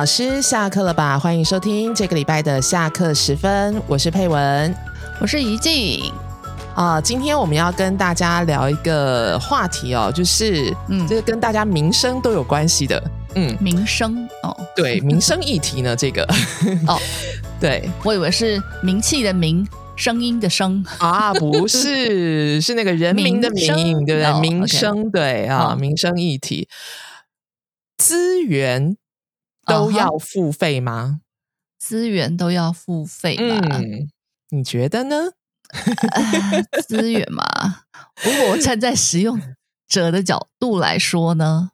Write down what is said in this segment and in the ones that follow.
老师下课了吧？欢迎收听这个礼拜的下课时分，我是佩文，我是怡静。啊。今天我们要跟大家聊一个话题哦，就是嗯，这个跟大家民生都有关系的，嗯，民生哦，对，民生议题呢，这个。哦，对。我以为是名气的名，声音的声。啊，不是，是那个人民的民，对不对？民生对啊，民生议题，资源。都要付费吗？资源都要付费嗯？你觉得呢？资源嘛，如果站在使用者的角度来说呢，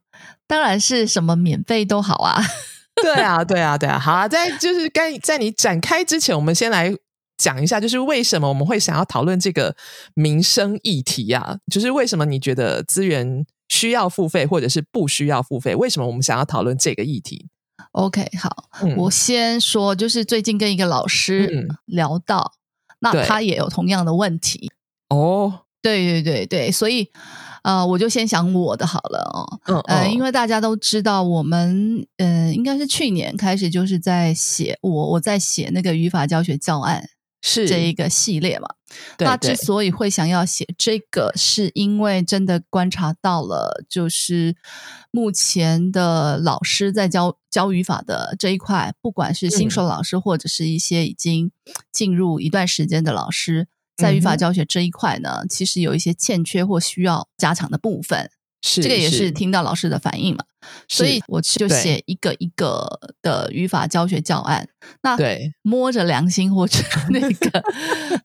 当然是什么免费都好啊。对啊，对啊，对啊。好啊，在就是该在你展开之前，我们先来讲一下，就是为什么我们会想要讨论这个民生议题啊？就是为什么你觉得资源需要付费，或者是不需要付费？为什么我们想要讨论这个议题？OK，好，我先说，就是最近跟一个老师聊到，那他也有同样的问题哦。对对对对，所以呃，我就先讲我的好了哦。嗯嗯，因为大家都知道，我们嗯，应该是去年开始就是在写我我在写那个语法教学教案。是这一个系列嘛？那之所以会想要写这个，是因为真的观察到了，就是目前的老师在教教语法的这一块，不管是新手老师，或者是一些已经进入一段时间的老师，在语法教学这一块呢，其实有一些欠缺或需要加强的部分。是这个也是听到老师的反应嘛？所以我就写一个一个的语法教学教案。那对摸着良心或者 那个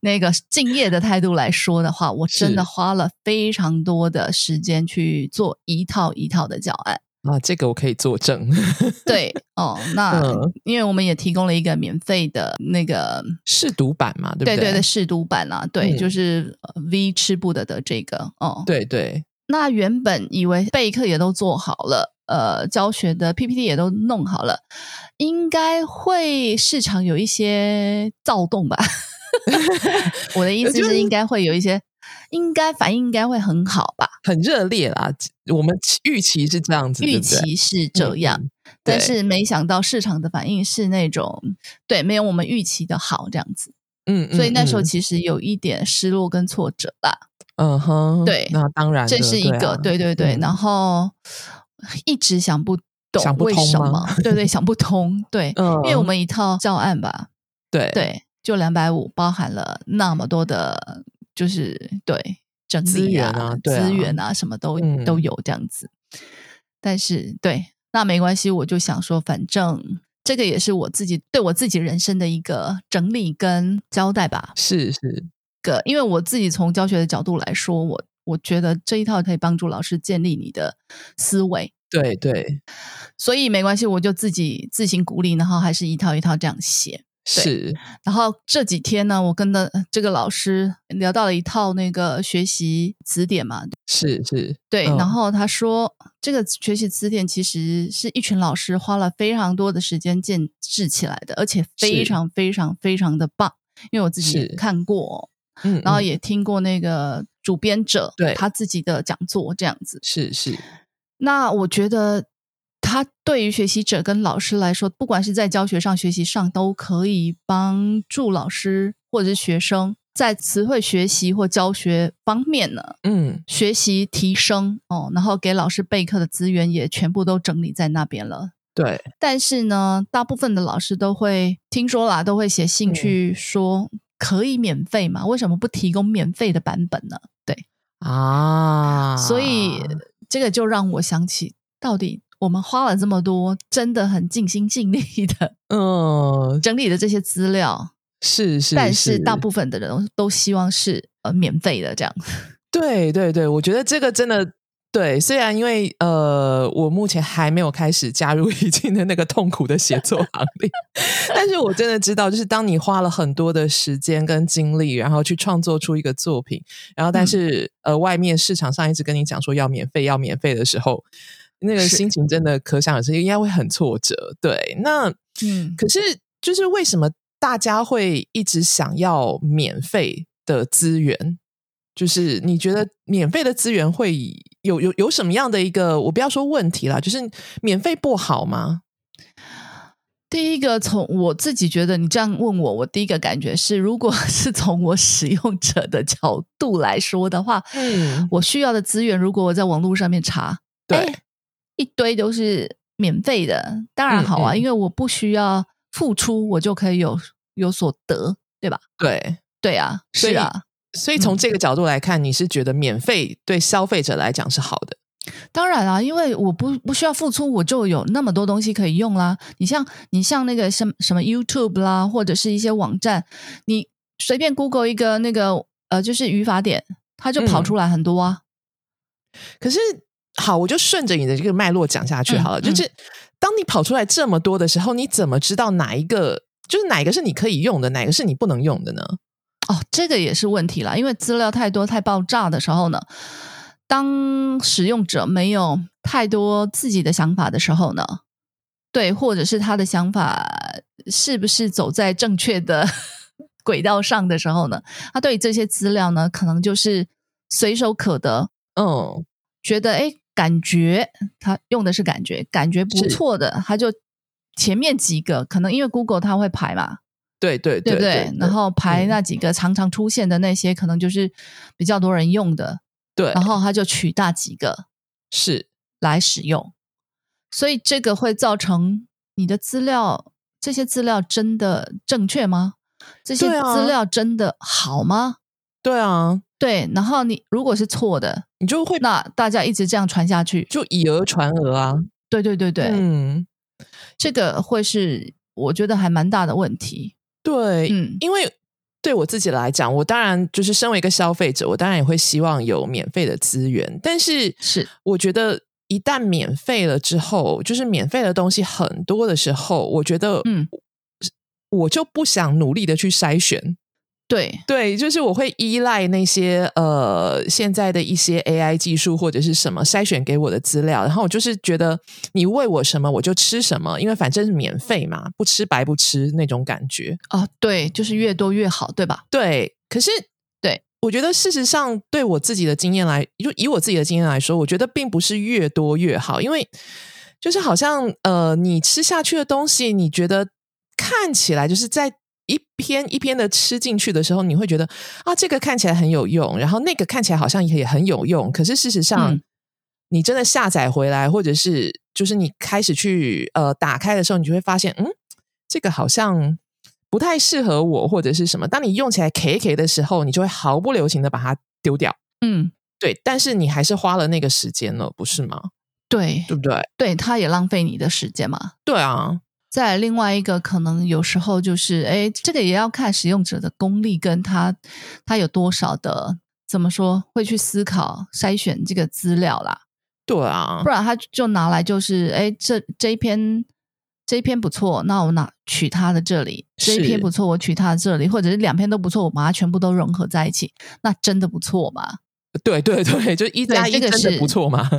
那个敬业的态度来说的话，我真的花了非常多的时间去做一套一套的教案啊。这个我可以作证。对哦，那因为我们也提供了一个免费的那个试读版嘛，对对对的试读版啊，对，就是 V 吃不得的这个哦，对对。那原本以为备课也都做好了，呃，教学的 PPT 也都弄好了，应该会市场有一些躁动吧？我的意思是，应该会有一些，应该反应应该会很好吧？很热烈啦，我们预期是这样子，预期是这样，但是没想到市场的反应是那种，对，没有我们预期的好这样子。嗯，所以那时候其实有一点失落跟挫折吧。嗯哼，对，那当然，这是一个，对对对，然后一直想不懂为什么，对对，想不通，对，因为我。们一套教案吧，对。对，就两百五，包含了那么多的，就是对整理啊、资源啊，什么都都有这样子。但是对，那没关系，我就想说，反正这个也是我自己对我自己人生的一个整理跟交代吧。是是。个，因为我自己从教学的角度来说，我我觉得这一套可以帮助老师建立你的思维。对对，所以没关系，我就自己自行鼓励，然后还是一套一套这样写。是，然后这几天呢，我跟的这个老师聊到了一套那个学习词典嘛。是是，对。然后他说，这个学习词典其实是一群老师花了非常多的时间建制起来的，而且非常非常非常的棒，因为我自己看过。嗯，然后也听过那个主编者对他自己的讲座这样子，是是。那我觉得他对于学习者跟老师来说，不管是在教学上、学习上，都可以帮助老师或者是学生在词汇学习或教学方面呢，嗯，学习提升哦。然后给老师备课的资源也全部都整理在那边了。对，但是呢，大部分的老师都会听说啦，都会写信去说。可以免费嘛？为什么不提供免费的版本呢？对啊，所以这个就让我想起，到底我们花了这么多，真的很尽心尽力的，嗯，整理的这些资料是是，但是大部分的人都希望是呃免费的这样。对对对，我觉得这个真的。对，虽然因为呃，我目前还没有开始加入 已经的那个痛苦的写作行列，但是我真的知道，就是当你花了很多的时间跟精力，然后去创作出一个作品，然后但是呃，外面市场上一直跟你讲说要免费，要免费的时候，那个心情真的可想而知，应该会很挫折。对，那嗯，可是就是为什么大家会一直想要免费的资源？就是你觉得免费的资源会有有有什么样的一个我不要说问题啦，就是免费不好吗？第一个从我自己觉得，你这样问我，我第一个感觉是，如果 是从我使用者的角度来说的话，嗯，我需要的资源，如果我在网络上面查，对，一堆都是免费的，当然好啊，因为我不需要付出，我就可以有有所得，对吧？对，对啊，是啊。所以从这个角度来看，你是觉得免费对消费者来讲是好的？当然啊，因为我不不需要付出，我就有那么多东西可以用啦。你像你像那个什什么 YouTube 啦，或者是一些网站，你随便 Google 一个那个呃，就是语法点，它就跑出来很多啊。可是好，我就顺着你的这个脉络讲下去好了。就是当你跑出来这么多的时候，你怎么知道哪一个就是哪一个是你可以用的，哪个是你不能用的呢？哦，这个也是问题啦，因为资料太多太爆炸的时候呢，当使用者没有太多自己的想法的时候呢，对，或者是他的想法是不是走在正确的 轨道上的时候呢，他对这些资料呢，可能就是随手可得，嗯，觉得哎，感觉他用的是感觉，感觉不错的，他就前面几个可能因为 Google 它会排嘛。对对对对，然后排那几个常常出现的那些，可能就是比较多人用的。对，然后他就取大几个是来使用，所以这个会造成你的资料，这些资料真的正确吗？这些资料真的好吗？对啊，对。然后你如果是错的，你就会那大家一直这样传下去，就以讹传讹啊。对对对对，嗯，这个会是我觉得还蛮大的问题。对，嗯，因为对我自己来讲，我当然就是身为一个消费者，我当然也会希望有免费的资源。但是，是我觉得一旦免费了之后，就是免费的东西很多的时候，我觉得，嗯，我就不想努力的去筛选。对对，就是我会依赖那些呃现在的一些 AI 技术或者是什么筛选给我的资料，然后我就是觉得你喂我什么我就吃什么，因为反正是免费嘛，不吃白不吃那种感觉哦，对，就是越多越好，对吧？对，可是对我觉得事实上对我自己的经验来，就以我自己的经验来说，我觉得并不是越多越好，因为就是好像呃你吃下去的东西，你觉得看起来就是在。一篇一篇的吃进去的时候，你会觉得啊，这个看起来很有用，然后那个看起来好像也很有用。可是事实上，你真的下载回来，或者是就是你开始去呃打开的时候，你就会发现，嗯，这个好像不太适合我，或者是什么。当你用起来 K K 的时候，你就会毫不留情的把它丢掉。嗯，对。但是你还是花了那个时间了，不是吗？对，对不对？对，它也浪费你的时间嘛。对啊。再另外一个可能有时候就是，哎，这个也要看使用者的功力，跟他他有多少的怎么说会去思考筛选这个资料啦。对啊，不然他就拿来就是，哎，这这一篇这一篇不错，那我拿取他的这里，这一篇不错，我取他的这里，或者是两篇都不错，我把它全部都融合在一起，那真的不错嘛？对对对，就一加一真的不错吗？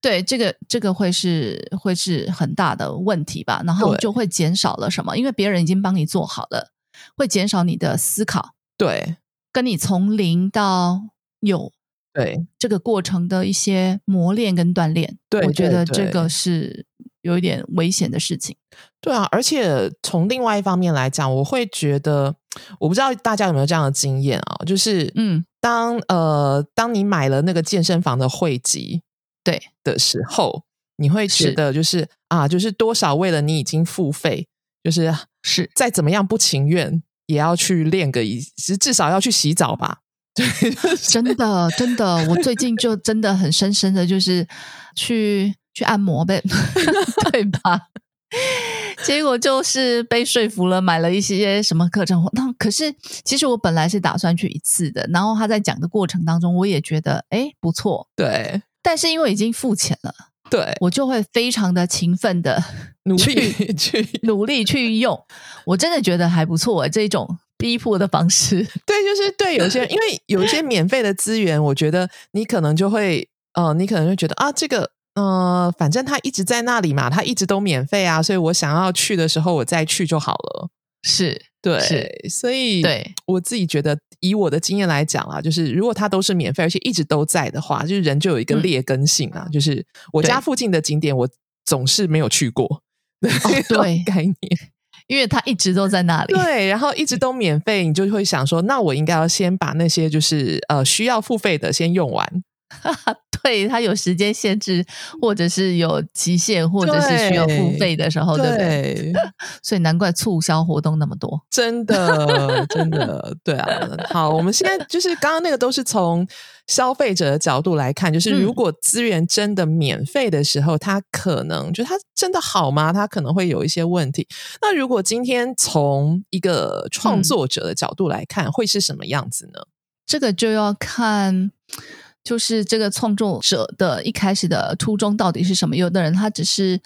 对，这个这个会是会是很大的问题吧，然后就会减少了什么？因为别人已经帮你做好了，会减少你的思考。对，跟你从零到有，对这个过程的一些磨练跟锻炼。对，我觉得这个是有一点危险的事情。对啊，而且从另外一方面来讲，我会觉得，我不知道大家有没有这样的经验啊，就是嗯，当呃，当你买了那个健身房的会籍。对的时候，你会觉得就是啊，就是多少为了你已经付费，就是是再怎么样不情愿，也要去练个一，其实至少要去洗澡吧。对，真的真的，我最近就真的很深深的就是去去按摩呗，对吧？结果就是被说服了，买了一些什么课程。那可是其实我本来是打算去一次的，然后他在讲的过程当中，我也觉得哎不错，对。但是因为已经付钱了，对我就会非常的勤奋的 努力去努力去用，我真的觉得还不错。这种逼迫的方式，对，就是对有些，因为有一些免费的资源，我觉得你可能就会，呃，你可能就觉得啊，这个，呃，反正它一直在那里嘛，它一直都免费啊，所以我想要去的时候，我再去就好了。是对，所以对。我自己觉得，以我的经验来讲啊，就是如果它都是免费，而且一直都在的话，就是人就有一个劣根性啊，就是我家附近的景点，我总是没有去过，对 概念，因为它一直都在那里，对，然后一直。都免费，你就会想说，那我应该要先把那些就是呃需要付费的先用完。对，它有时间限制，或者是有期限，或者是需要付费的时候，对不对？所以难怪促销活动那么多，真的，真的，对啊。好，我们现在就是刚刚那个都是从消费者的角度来看，就是如果资源真的免费的时候，它可能就它真的好吗？它可能会有一些问题。那如果今天从一个创作者的角度来看，会是什么样子呢？这个就要看。就是这个创作者的一开始的初衷到底是什么？有的人他只是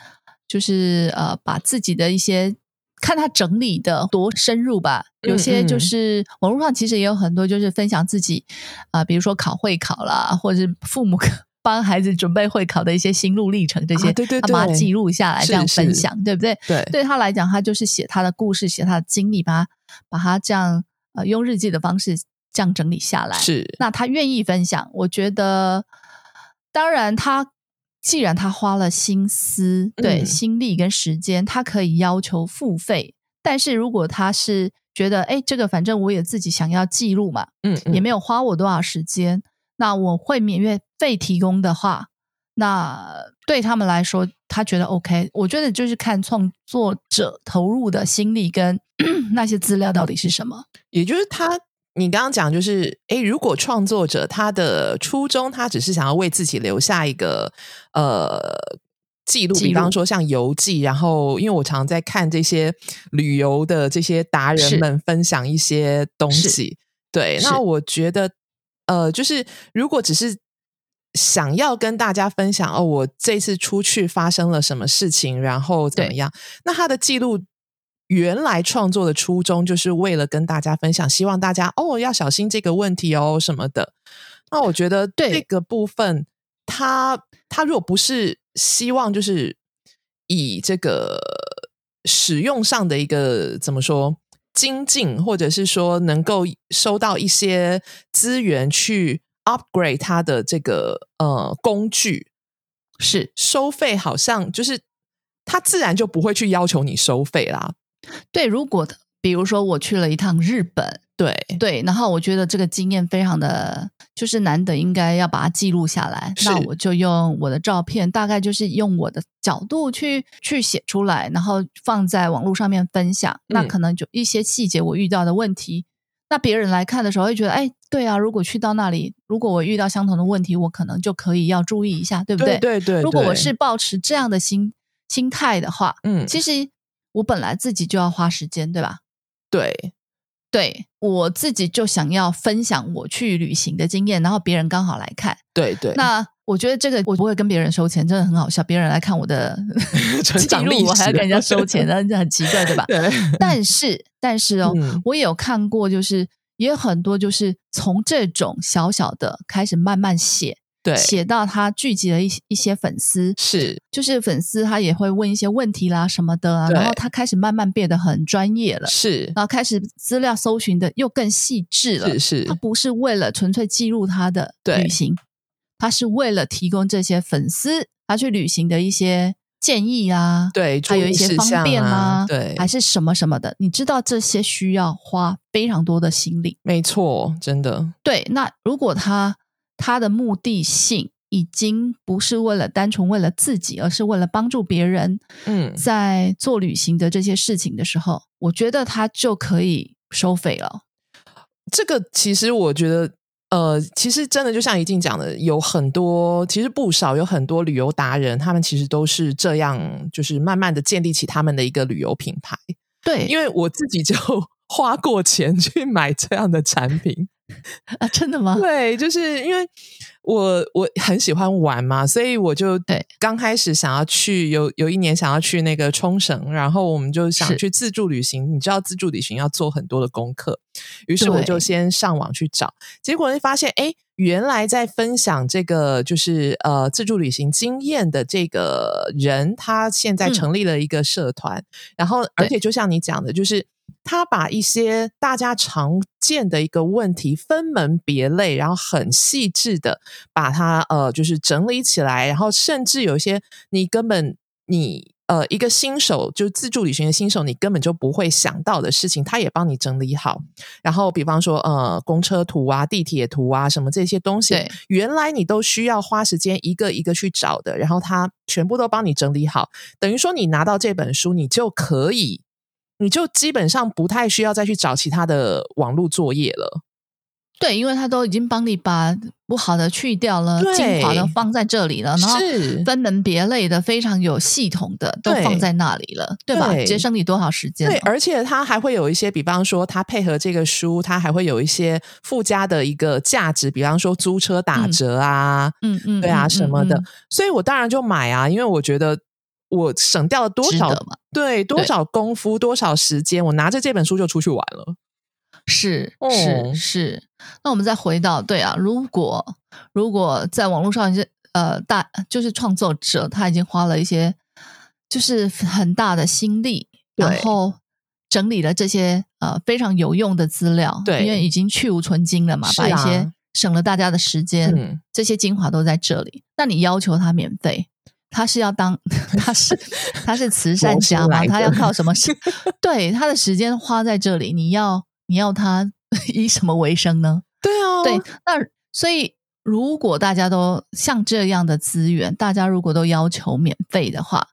就是呃，把自己的一些看他整理的多深入吧。有些就是网络上其实也有很多，就是分享自己啊，比如说考会考啦，或者是父母 帮孩子准备会考的一些心路历程，这些对对对，他把它记录下来，这样分享，对不对？对，对他来讲，他就是写他的故事，写他的经历，把把他这样呃用日记的方式。这样整理下来，是那他愿意分享，我觉得，当然他既然他花了心思、对心力跟时间，他可以要求付费。但是如果他是觉得，哎，这个反正我也自己想要记录嘛，嗯，也没有花我多少时间，那我会免月费提供的话，那对他们来说，他觉得 OK。我觉得就是看创作者投入的心力跟 那些资料到底是什么，也就是他。你刚刚讲就是，哎，如果创作者他的初衷，他只是想要为自己留下一个呃记录，比方说像游记，然后因为我常在看这些旅游的这些达人们分享一些东西，对，那我觉得呃，就是如果只是想要跟大家分享哦，我这次出去发生了什么事情，然后怎么样，那他的记录。原来创作的初衷就是为了跟大家分享，希望大家哦要小心这个问题哦什么的。那我觉得这个部分，他他如果不是希望就是以这个使用上的一个怎么说精进，或者是说能够收到一些资源去 upgrade 他的这个呃工具，是收费，好像就是他自然就不会去要求你收费啦。对，如果比如说我去了一趟日本，对对，然后我觉得这个经验非常的就是难得，应该要把它记录下来。那我就用我的照片，大概就是用我的角度去去写出来，然后放在网络上面分享。那可能就一些细节我遇到的问题，那别人来看的时候会觉得，哎，对啊，如果去到那里，如果我遇到相同的问题，我可能就可以要注意一下，对不对？对对。如果我是保持这样的心心态的话，嗯，其实。我本来自己就要花时间，对吧？对，对我自己就想要分享我去旅行的经验，然后别人刚好来看，对对。那我觉得这个我不会跟别人收钱，真的很好笑。别人来看我的 成长路，我还要跟人家 收钱，那很奇怪，对吧？对。但 是，但是哦，我也有看过，就是也有很多，就是从这种小小的开始慢慢写。对，写到他聚集了一一些粉丝，是，就是粉丝他也会问一些问题啦什么的，啊然后他开始慢慢变得很专业了，是，然后开始资料搜寻的又更细致了，是是，他不是为了纯粹记录他的旅行，他是为了提供这些粉丝他去旅行的一些建议啊，对，还有一些方便啊，对，还是什么什么的，你知道这些需要花非常多的心力，没错，真的，对，那如果他。他的目的性已经不是为了单纯为了自己，而是为了帮助别人。嗯，在做旅行的这些事情的时候，我觉得他就可以收费了。这个其实我觉得，呃，其实真的就像一静讲的，有很多，其实不少，有很多旅游达人，他们其实都是这样，就是慢慢的建立起他们的一个旅游品牌。对，因为我自己就花过钱去买这样的产品。啊，真的吗？对，就是因为我我很喜欢玩嘛，所以我就对刚开始想要去有有一年想要去那个冲绳，然后我们就想去自助旅行。你知道自助旅行要做很多的功课，于是我就先上网去找，结果就发现，哎，原来在分享这个就是呃自助旅行经验的这个人，他现在成立了一个社团，然后而且就像你讲的，就是。他把一些大家常见的一个问题分门别类，然后很细致的把它呃，就是整理起来，然后甚至有一些你根本你呃一个新手，就自助旅行的新手，你根本就不会想到的事情，他也帮你整理好。然后，比方说呃公车图啊、地铁图啊什么这些东西，原来你都需要花时间一个一个去找的，然后他全部都帮你整理好，等于说你拿到这本书，你就可以，你就基本上不太需要再去找其他的网络作业了。对，因为他都已经帮你把不好的去掉了，精华的放在这里了，然后分门别类的、非常有系统的都放在那里了，对吧？节省你多少时间？对，而且它还会有一些，比方说，它配合这个书，它还会有一些附加的一个价值，比方说租车打折啊，嗯嗯，对啊，什么的。所以我当然就买啊，因为我觉得我省掉了多少嘛？对，多少功夫，多少时间，我拿着这本书就出去玩了。是是是，那我们再回到对啊，如果如果在网络上一些呃大就是创作者他已经花了一些就是很大的心力，然后整理了这些呃非常有用的资料，对，因为已经去无存精了嘛，把一些省了大家的时间，这些精华都在这里。那你要求他免费，他是要当 他是 他是慈善家吗？他要靠什么？对，他的时间花在这里，你要。你要他以什么为生呢？对啊，对，那所以如果大家都像这样的资源，大家如果都要求免费的话，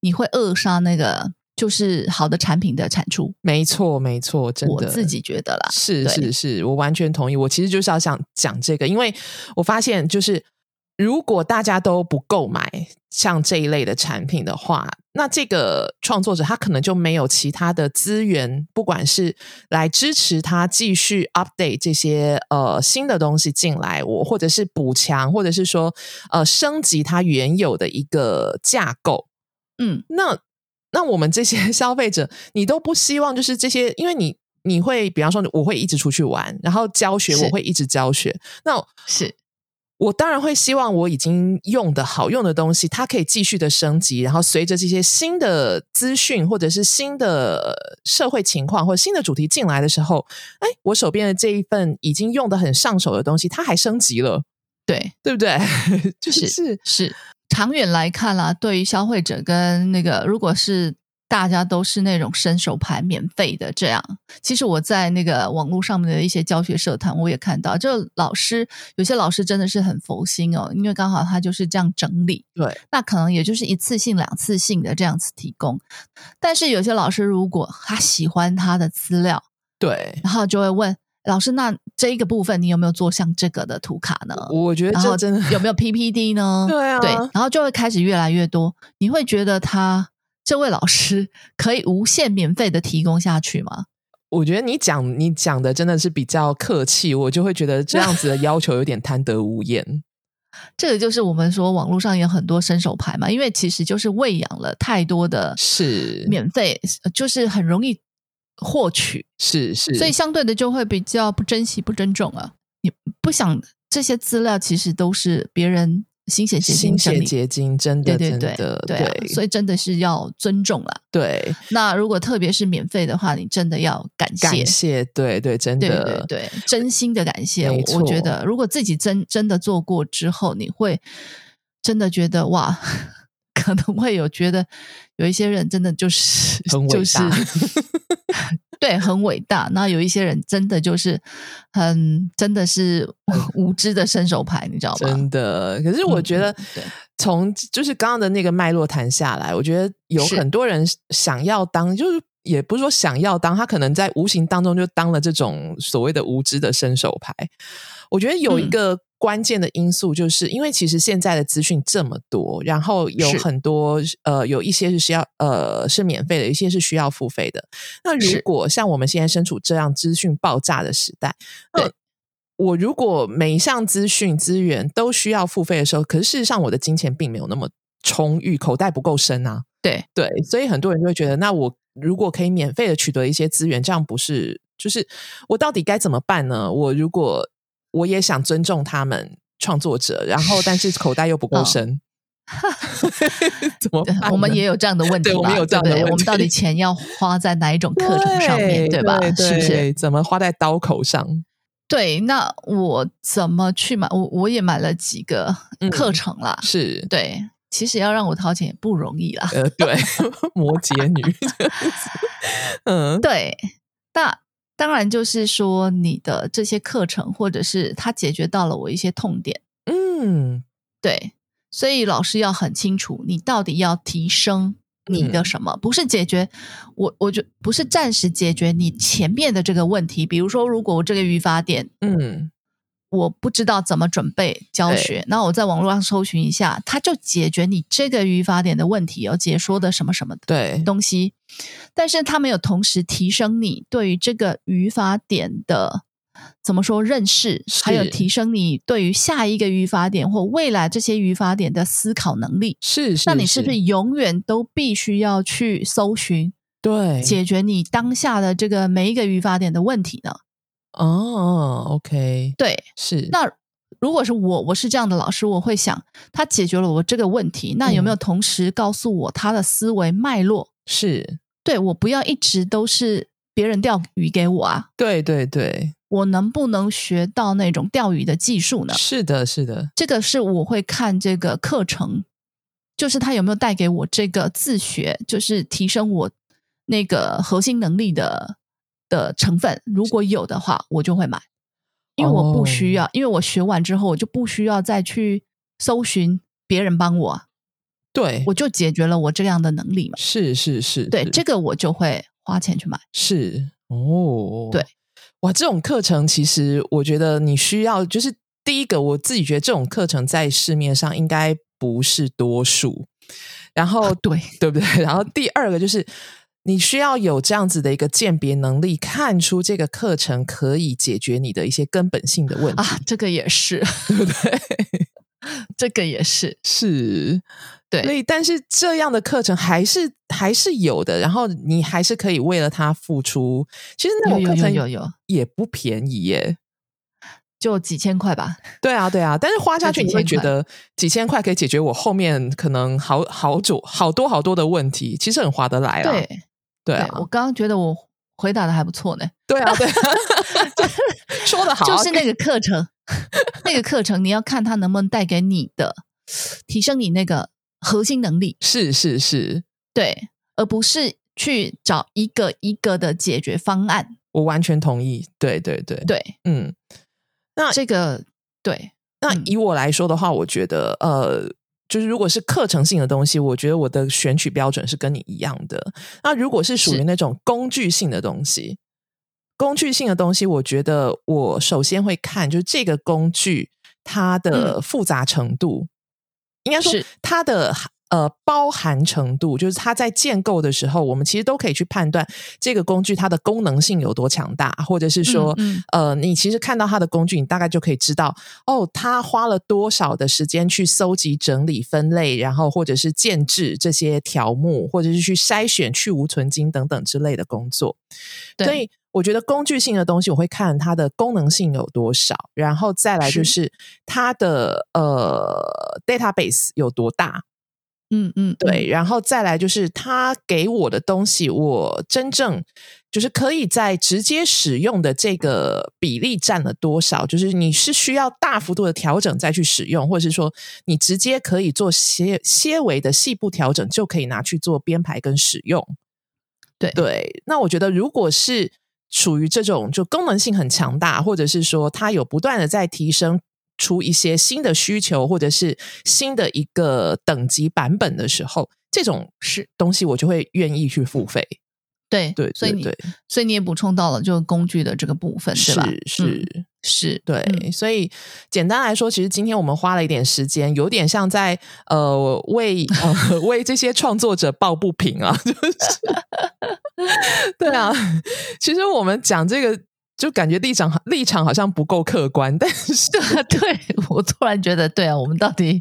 你会扼杀那个就是好的产品的产出。没错，没错，真的，我自己觉得啦，是是是，我完全同意。我其实就是要想讲这个，因为我发现就是。如果大家都不购买像这一类的产品的话，那这个创作者他可能就没有其他的资源，不管是来支持他继续 update 这些呃新的东西进来，我或者是补强，或者是说呃升级他原有的一个架构。嗯，那那我们这些 消费者，你都不希望就是这些，因为你你会比方说我会一直出去玩，然后教学我会一直教学，那是。我当然会希望我已经用的好用的东西，它可以继续的升级，然后随着这些新的资讯或者是新的社会情况或者新的主题进来的时候，哎，我手边的这一份已经用的很上手的东西，它还升级了，对对不对？就是是是，长远来看啦，对于消费者跟那个，如果是。大家都是那种伸手牌免费的，这样。其实我在那个网络上面的一些教学社团，我也看到，就老师有些老师真的是很佛心哦，因为刚好他就是这样整理，对，那可能也就是一次性、两次性的这样子提供。但是有些老师如果他喜欢他的资料，对，然后就会问老师，那这一个部分你有没有做像这个的图卡呢？我觉得这真的有没有 PPT 呢？对啊，对，然后就会开始越来越多，你会觉得他。这位老师可以无限免费的提供下去吗？我觉得你讲你讲的真的是比较客气，我就会觉得这样子的要求有点贪得无厌。这个就是我们说网络上有很多伸手牌嘛，因为其实就是喂养了太多的，是免费，就是很容易获取，是是，所以相对的就会比较不珍惜、不尊重啊。你不想这些资料其实都是别人。心血结晶，心血结晶，真的，对对对对，所以真的是要尊重了。对，那如果特别是免费的话，你真的要感谢，感谢，对对，真的，对对，真心的感谢。我觉得，如果自己真真的做过之后，你会真的觉得哇，可能会有觉得有一些人真的就是就是。对，很伟大。那有一些人真的就是很，真的是 无知的伸手牌，你知道吗？真的。可是我觉得，从就是刚刚的那个脉络谈下来，我觉得有很多人想要当，就是也不是说想要当，他可能在无形当中就当了这种所谓的无知的伸手牌。我觉得有一个。关键的因素就是因为其实现在的资讯这么多，然后有很多呃，有一些是需要呃是免费的，一些是需要付费的。那如果像我们现在身处这样资讯爆炸的时代，那我如果每一项资讯资源都需要付费的时候，可是事实上我的金钱并没有那么充裕，口袋不够深啊。对对，所以很多人就会觉得，那我如果可以免费的取得一些资源，这样不是就是我到底该怎么办呢？我如果我也想尊重他们创作者，然后但是口袋又不够深，怎么？我们也有这样的问题，我们有这样的问题。我们到底钱要花在哪一种 课程上面，对吧？是不是？怎么花在刀口上？对，那我怎么去买？我我也买了几个课程啦。是对。其实要让我掏钱也不容易啦。呃，对，摩羯女，嗯，对，那当然就是说你的这些课程，或者是它解决到了我一些痛点，嗯，对，所以老师要很清楚，你到底要提升你的什么，不是解决我，我就不是暂时解决你前面的这个问题。比如说，如果我这个语法点，嗯。我不知道怎么准备教学，那我在网络上搜寻一下，它就解决你这个语法点的问题，有解说的什么什么对。东西，但是它没有同时提升你对于这个语法点的怎么说认识，还有提升你对于下一个语法点或未来这些语法点的思考能力。是，那你是不是。永远都必须要去搜寻，对，解决你当下的这个每一个语法点的问题呢？哦，OK，对，是。那如果是我，我是这样的老师，我会想，他解决了我这个问题，那有没有同时告诉我他的思维脉络？是，对我不要一直都是别人钓鱼给我啊。对对对，我能不能学到那种钓鱼的技术呢？是的，是的，这个是我会看这个课程，就是他有没有带给我这个自学，就是提升我那个核心能力的。的成分如果有的话，我就会买，因为我不需要，因为我学完之后，我就不需要再去搜寻别人帮我，对我就解决了我这样的能力嘛。是是是，对这个我就会花钱去买。是哦，对，哇，这种课程其实我觉得你需要，就是第一个，我自己觉得这种课程在市面上应该不是多数，然后对对不对？然后第二个就是。你需要有这样子的一个鉴别能力，看出这个课程可以解决你的一些根本性的问题啊，这个也是，对不对？这个也是，是，对。所以，但是这样的课程还是还是有的，然后你还是可以为了它付出。其实那种课程有有也不便宜耶，就几千块吧。对啊，对啊，但是花下去你会觉得几千块可以解决我后面可能好好久好多好多的问题，其实很划得来啊。对。对啊，我刚刚觉得我回答的还不错呢。对啊，对，说的好，就是那个课程，那个课程你要看它能不能带给你的提升你那个核心能力。是是是，对，而不是去找一个一个的解决方案。我完全同意。对对对对，嗯，那这个对，那以我来说的话，我觉得呃。就是如果是课程性的东西，我觉得我的选取标准是跟你一样的。那如果是属于那种工具性的东西，工具性的东西，我觉得我首先会看，就是这个工具它的复杂程度，应该说它的。呃，包含程度就是它在建构的时候，我们其实都可以去判断这个工具它的功能性有多强大，或者是说，呃，你其实看到它的工具，你大概就可以知道，哦，它花了多少的时间去搜集、整理、分类，然后或者是建制这些条目，或者是去筛选、去无存金等等之类的工作。所以，我觉得工具性的东西，我会看它的功能性有多少，然后再来就是它的呃 database 有多大。嗯嗯，对，然后再来就是他给我的东西，我真正就是可以在直接使用的这个比例占了多少？就是你是需要大幅度的调整再去使用，或者是说你直接可以做些些微的细部调整，就可以拿去做编排跟使用。对对，那我觉得如果是属于这种就功能性很强大，或者是说它有不断的在提升。出一些新的需求，或者是新的一个等级版本的时候，这种是东西，我就会愿意去付费。对对，所以你所以你也补充到了就工具的这个部分，是是是，对。所以简单来说，其实今天我们花了一点时间，有点像在呃为呃为这些创作者抱不平啊，就是 对啊。其实我们讲这个。就感觉立场立场好像不够客观，但是 对我突然觉得，对啊，我们到底，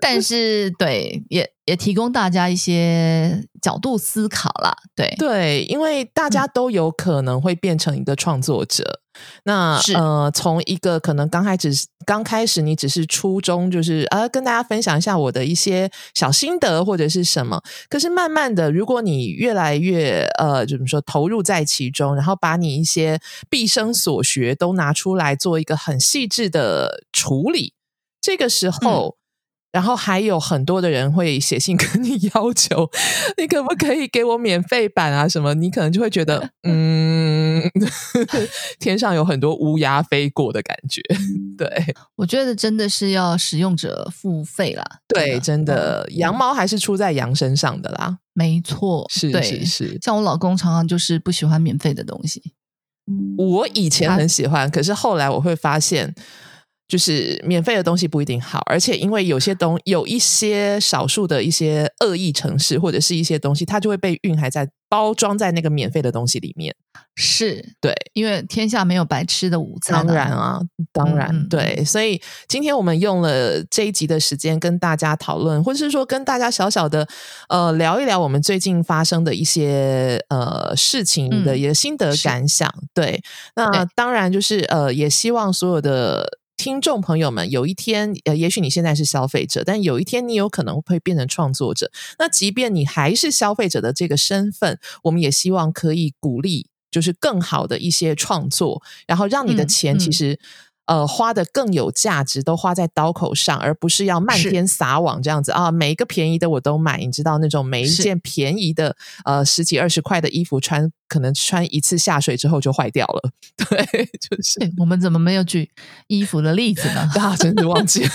但是对也也提供大家一些角度思考啦，对对，因为大家都有可能会变成一个创作者。那呃，从一个可能刚开始刚开始，你只是初衷就是呃，跟大家分享一下我的一些小心得或者是什么。可是慢慢的，如果你越来越呃，怎么说，投入在其中，然后把你一些毕生所学都拿出来做一个很细致的处理，这个时候然后还有很多的人会写信跟你要求，你可不可以给我免费版啊？什么？你可能就会觉得，嗯，天上有很多乌鸦飞过的感觉。对，我觉得真的是要使用者付费啦。对，真的，羊毛还是出在羊身上的啦。没错，是是是。像我老公常常就是不喜欢免费的东西。我以前很喜欢，可是后来我会发现。就是免费的东西不一定好，而且因为有些东有一些少数的一些恶意城市或者是一些东西，它就会被蕴含在包装在那个免费的东西里面。是对，因为天下没有白吃的午餐。当然啊，当然对。所以今天我们用了这一集的时间跟大家讨论，或者是说跟大家小小的呃聊一聊我们最近发生的一些呃事情的一个心得感想。对，那当然就是呃，也希望所有的。听众朋友们，有一天，呃，也许你现在是消费者，但有一天你有可能会变成创作者。那即便你还是消费者的这个身份，我们也希望可以鼓励，就是更好的一些创作，然后让你的钱其实。呃，花的更有价值，都花在刀口上，而不是要漫天撒网这样子啊！每一个便宜的我都买，你知道那种每一件便宜的呃十几二十块的衣服穿，可能穿一次下水之后就坏掉了。对，就是我们怎么没有举衣服的例子呢？啊，真的忘记了。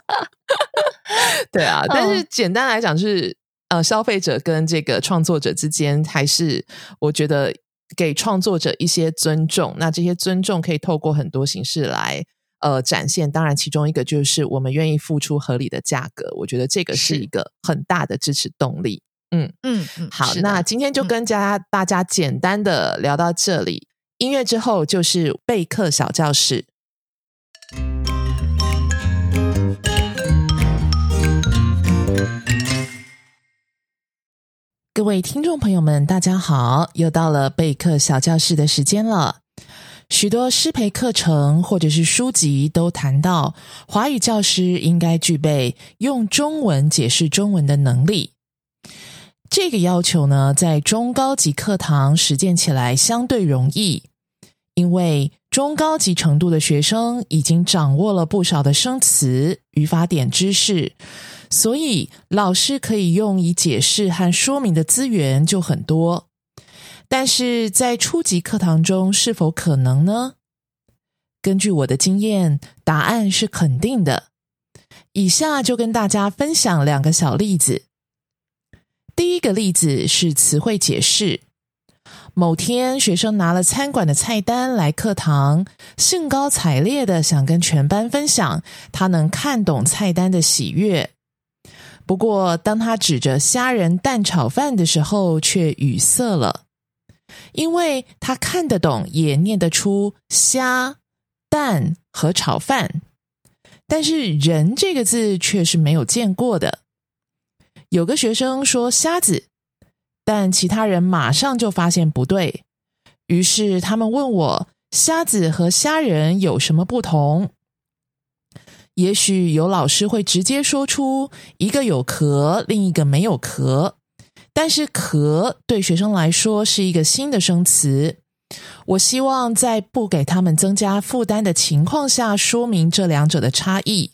对啊，但是简单来讲，是呃，消费者跟这个创作者之间，还是我觉得。给创作者一些尊重，那这些尊重可以透过很多形式来呃展现。当然，其中一个就是我们愿意付出合理的价格。我觉得这个是一个很大的支持动力。嗯嗯嗯。好，那今天就跟家大家简单的聊到这里。音乐之后就是备课小教室。各位听众朋友们，大家好！又到了备课小教室的时间了。许多师培课程或者是书籍都谈到，华语教师应该具备用中文解释中文的能力。这个要求呢，在中高级课堂实践起来相对容易，因为中高级程度的学生已经掌握了不少的生词、语法点知识。所以，老师可以用以解释和说明的资源就很多，但是在初级课堂中是否可能呢？根据我的经验，答案是肯定的。以下就跟大家分享两个小例子。第一个例子是词汇解释。某天，学生拿了餐馆的菜单来课堂，兴高采烈的想跟全班分享他能看懂菜单的喜悦。不过，当他指着虾仁蛋炒饭的时候，却语塞了，因为他看得懂，也念得出虾、蛋和炒饭，但是“人”这个字却是没有见过的。有个学生说“虾子”，但其他人马上就发现不对，于是他们问我：“虾子和虾仁有什么不同？”也许有老师会直接说出一个有壳，另一个没有壳。但是“壳”对学生来说是一个新的生词。我希望在不给他们增加负担的情况下说明这两者的差异。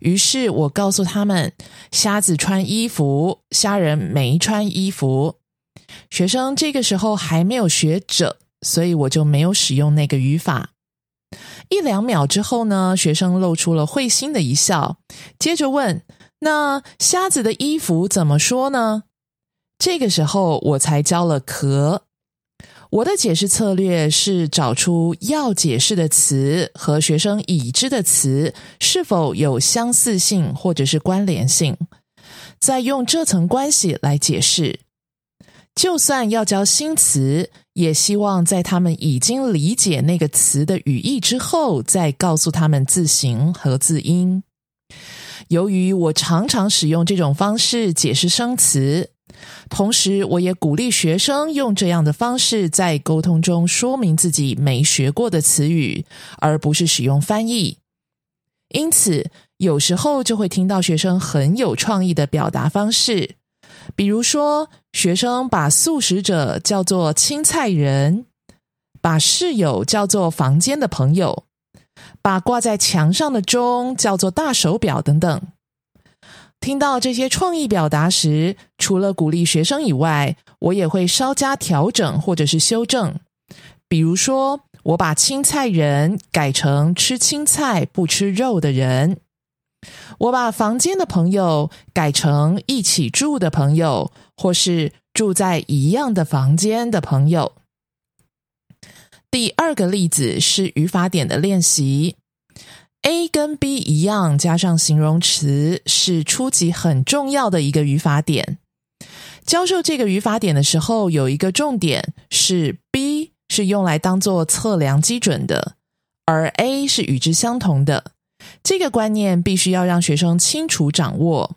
于是我告诉他们：瞎子穿衣服，虾人没穿衣服。学生这个时候还没有学者，所以我就没有使用那个语法。一两秒之后呢，学生露出了会心的一笑，接着问：“那瞎子的衣服怎么说呢？”这个时候我才教了壳。我的解释策略是找出要解释的词和学生已知的词是否有相似性或者是关联性，再用这层关系来解释。就算要教新词。也希望在他们已经理解那个词的语义之后，再告诉他们字形和字音。由于我常常使用这种方式解释生词，同时我也鼓励学生用这样的方式在沟通中说明自己没学过的词语，而不是使用翻译。因此，有时候就会听到学生很有创意的表达方式。比如说，学生把素食者叫做青菜人，把室友叫做房间的朋友，把挂在墙上的钟叫做大手表等等。听到这些创意表达时，除了鼓励学生以外，我也会稍加调整或者是修正。比如说，我把“青菜人”改成“吃青菜不吃肉的人”，我把“房间的朋友”改成“一起住的朋友”或是“住在一样的房间的朋友”。第二个例子是语法点的练习。A 跟 B 一样，加上形容词是初级很重要的一个语法点。教授这个语法点的时候，有一个重点是 B 是用来当做测量基准的，而 A 是与之相同的。这个观念必须要让学生清楚掌握。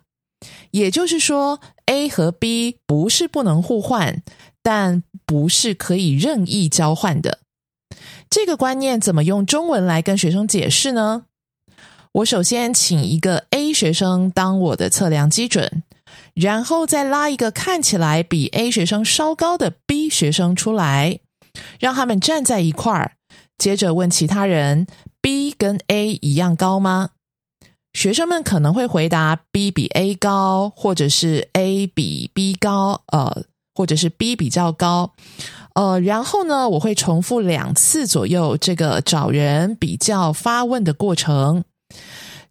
也就是说，A 和 B 不是不能互换，但不是可以任意交换的。这个观念怎么用中文来跟学生解释呢？我首先请一个 A 学生当我的测量基准，然后再拉一个看起来比 A 学生稍高的 B 学生出来，让他们站在一块儿。接着问其他人：B 跟 A 一样高吗？学生们可能会回答 B 比 A 高，或者是 A 比 B 高，呃，或者是 B 比较高。呃，然后呢，我会重复两次左右这个找人比较发问的过程。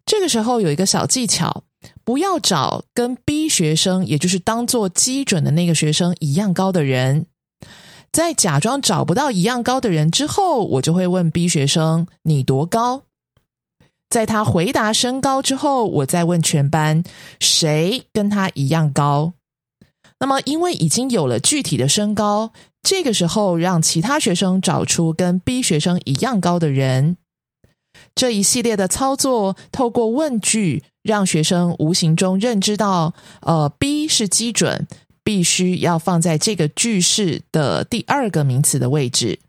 这个时候有一个小技巧，不要找跟 B 学生，也就是当做基准的那个学生一样高的人。在假装找不到一样高的人之后，我就会问 B 学生：“你多高？”在他回答身高之后，我再问全班：“谁跟他一样高？”那么，因为已经有了具体的身高，这个时候让其他学生找出跟 B 学生一样高的人。这一系列的操作，透过问句，让学生无形中认知到，呃，B 是基准，必须要放在这个句式的第二个名词的位置。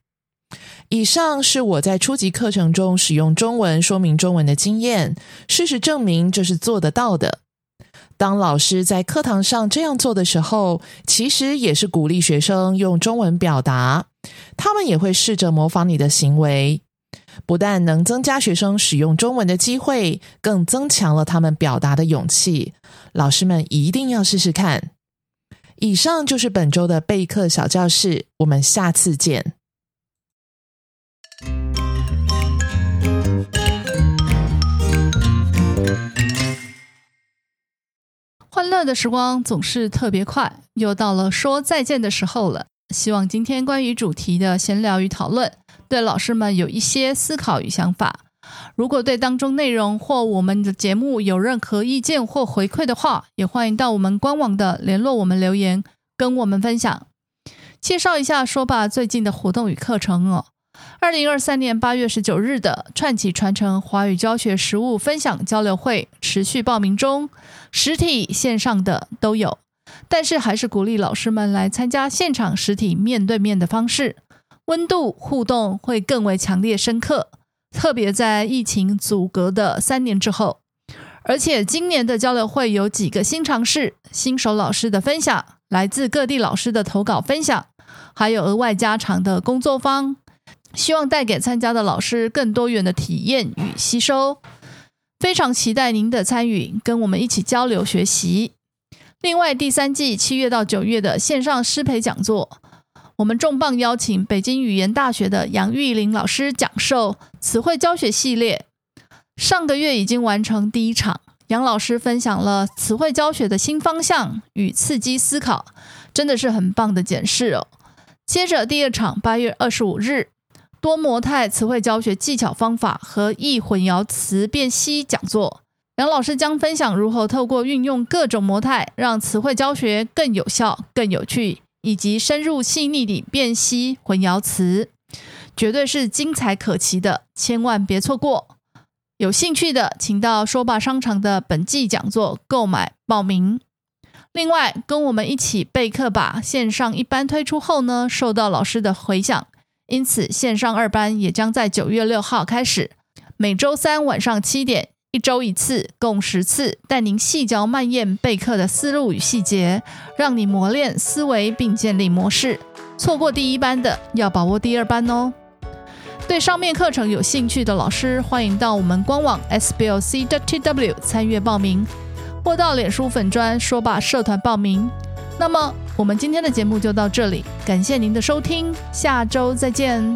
以上是我在初级课程中使用中文说明中文的经验，事实证明这是做得到的。当老师在课堂上这样做的时候，其实也是鼓励学生用中文表达，他们也会试着模仿你的行为。不但能增加学生使用中文的机会，更增强了他们表达的勇气。老师们一定要试试看。以上就是本周的备课小教室，我们下次见。欢乐的时光总是特别快，又到了说再见的时候了。希望今天关于主题的闲聊与讨论。对老师们有一些思考与想法。如果对当中内容或我们的节目有任何意见或回馈的话，也欢迎到我们官网的联络我们留言，跟我们分享。介绍一下说吧最近的活动与课程哦。二零二三年八月十九日的串起传承华语教学实务分享交流会持续报名中，实体线上的都有，但是还是鼓励老师们来参加现场实体面对面的方式。温度互动会更为强烈深刻，特别在疫情阻隔的三年之后。而且今年的交流会有几个新尝试：新手老师的分享，来自各地老师的投稿分享，还有额外加长的工作坊，希望带给参加的老师更多元的体验与吸收。非常期待您的参与，跟我们一起交流学习。另外，第三季七月到九月的线上师培讲座。我们重磅邀请北京语言大学的杨玉玲老师讲授词汇教学系列。上个月已经完成第一场，杨老师分享了词汇教学的新方向与刺激思考，真的是很棒的检视哦。接着第二场，八月二十五日，多模态词汇教学技巧方法和易混淆词辨析讲座，杨老师将分享如何透过运用各种模态，让词汇教学更有效、更有趣。以及深入细腻地辨析混淆词，绝对是精彩可期的，千万别错过！有兴趣的，请到说吧商场的本季讲座购买报名。另外，跟我们一起备课吧！线上一班推出后呢，受到老师的回响，因此线上二班也将在九月六号开始，每周三晚上七点。一周一次，共十次，带您细嚼慢咽备课的思路与细节，让你磨练思维并建立模式。错过第一班的，要把握第二班哦。对上面课程有兴趣的老师，欢迎到我们官网 sblc.tw 参阅报名，或到脸书粉专说吧社团报名。那么，我们今天的节目就到这里，感谢您的收听，下周再见。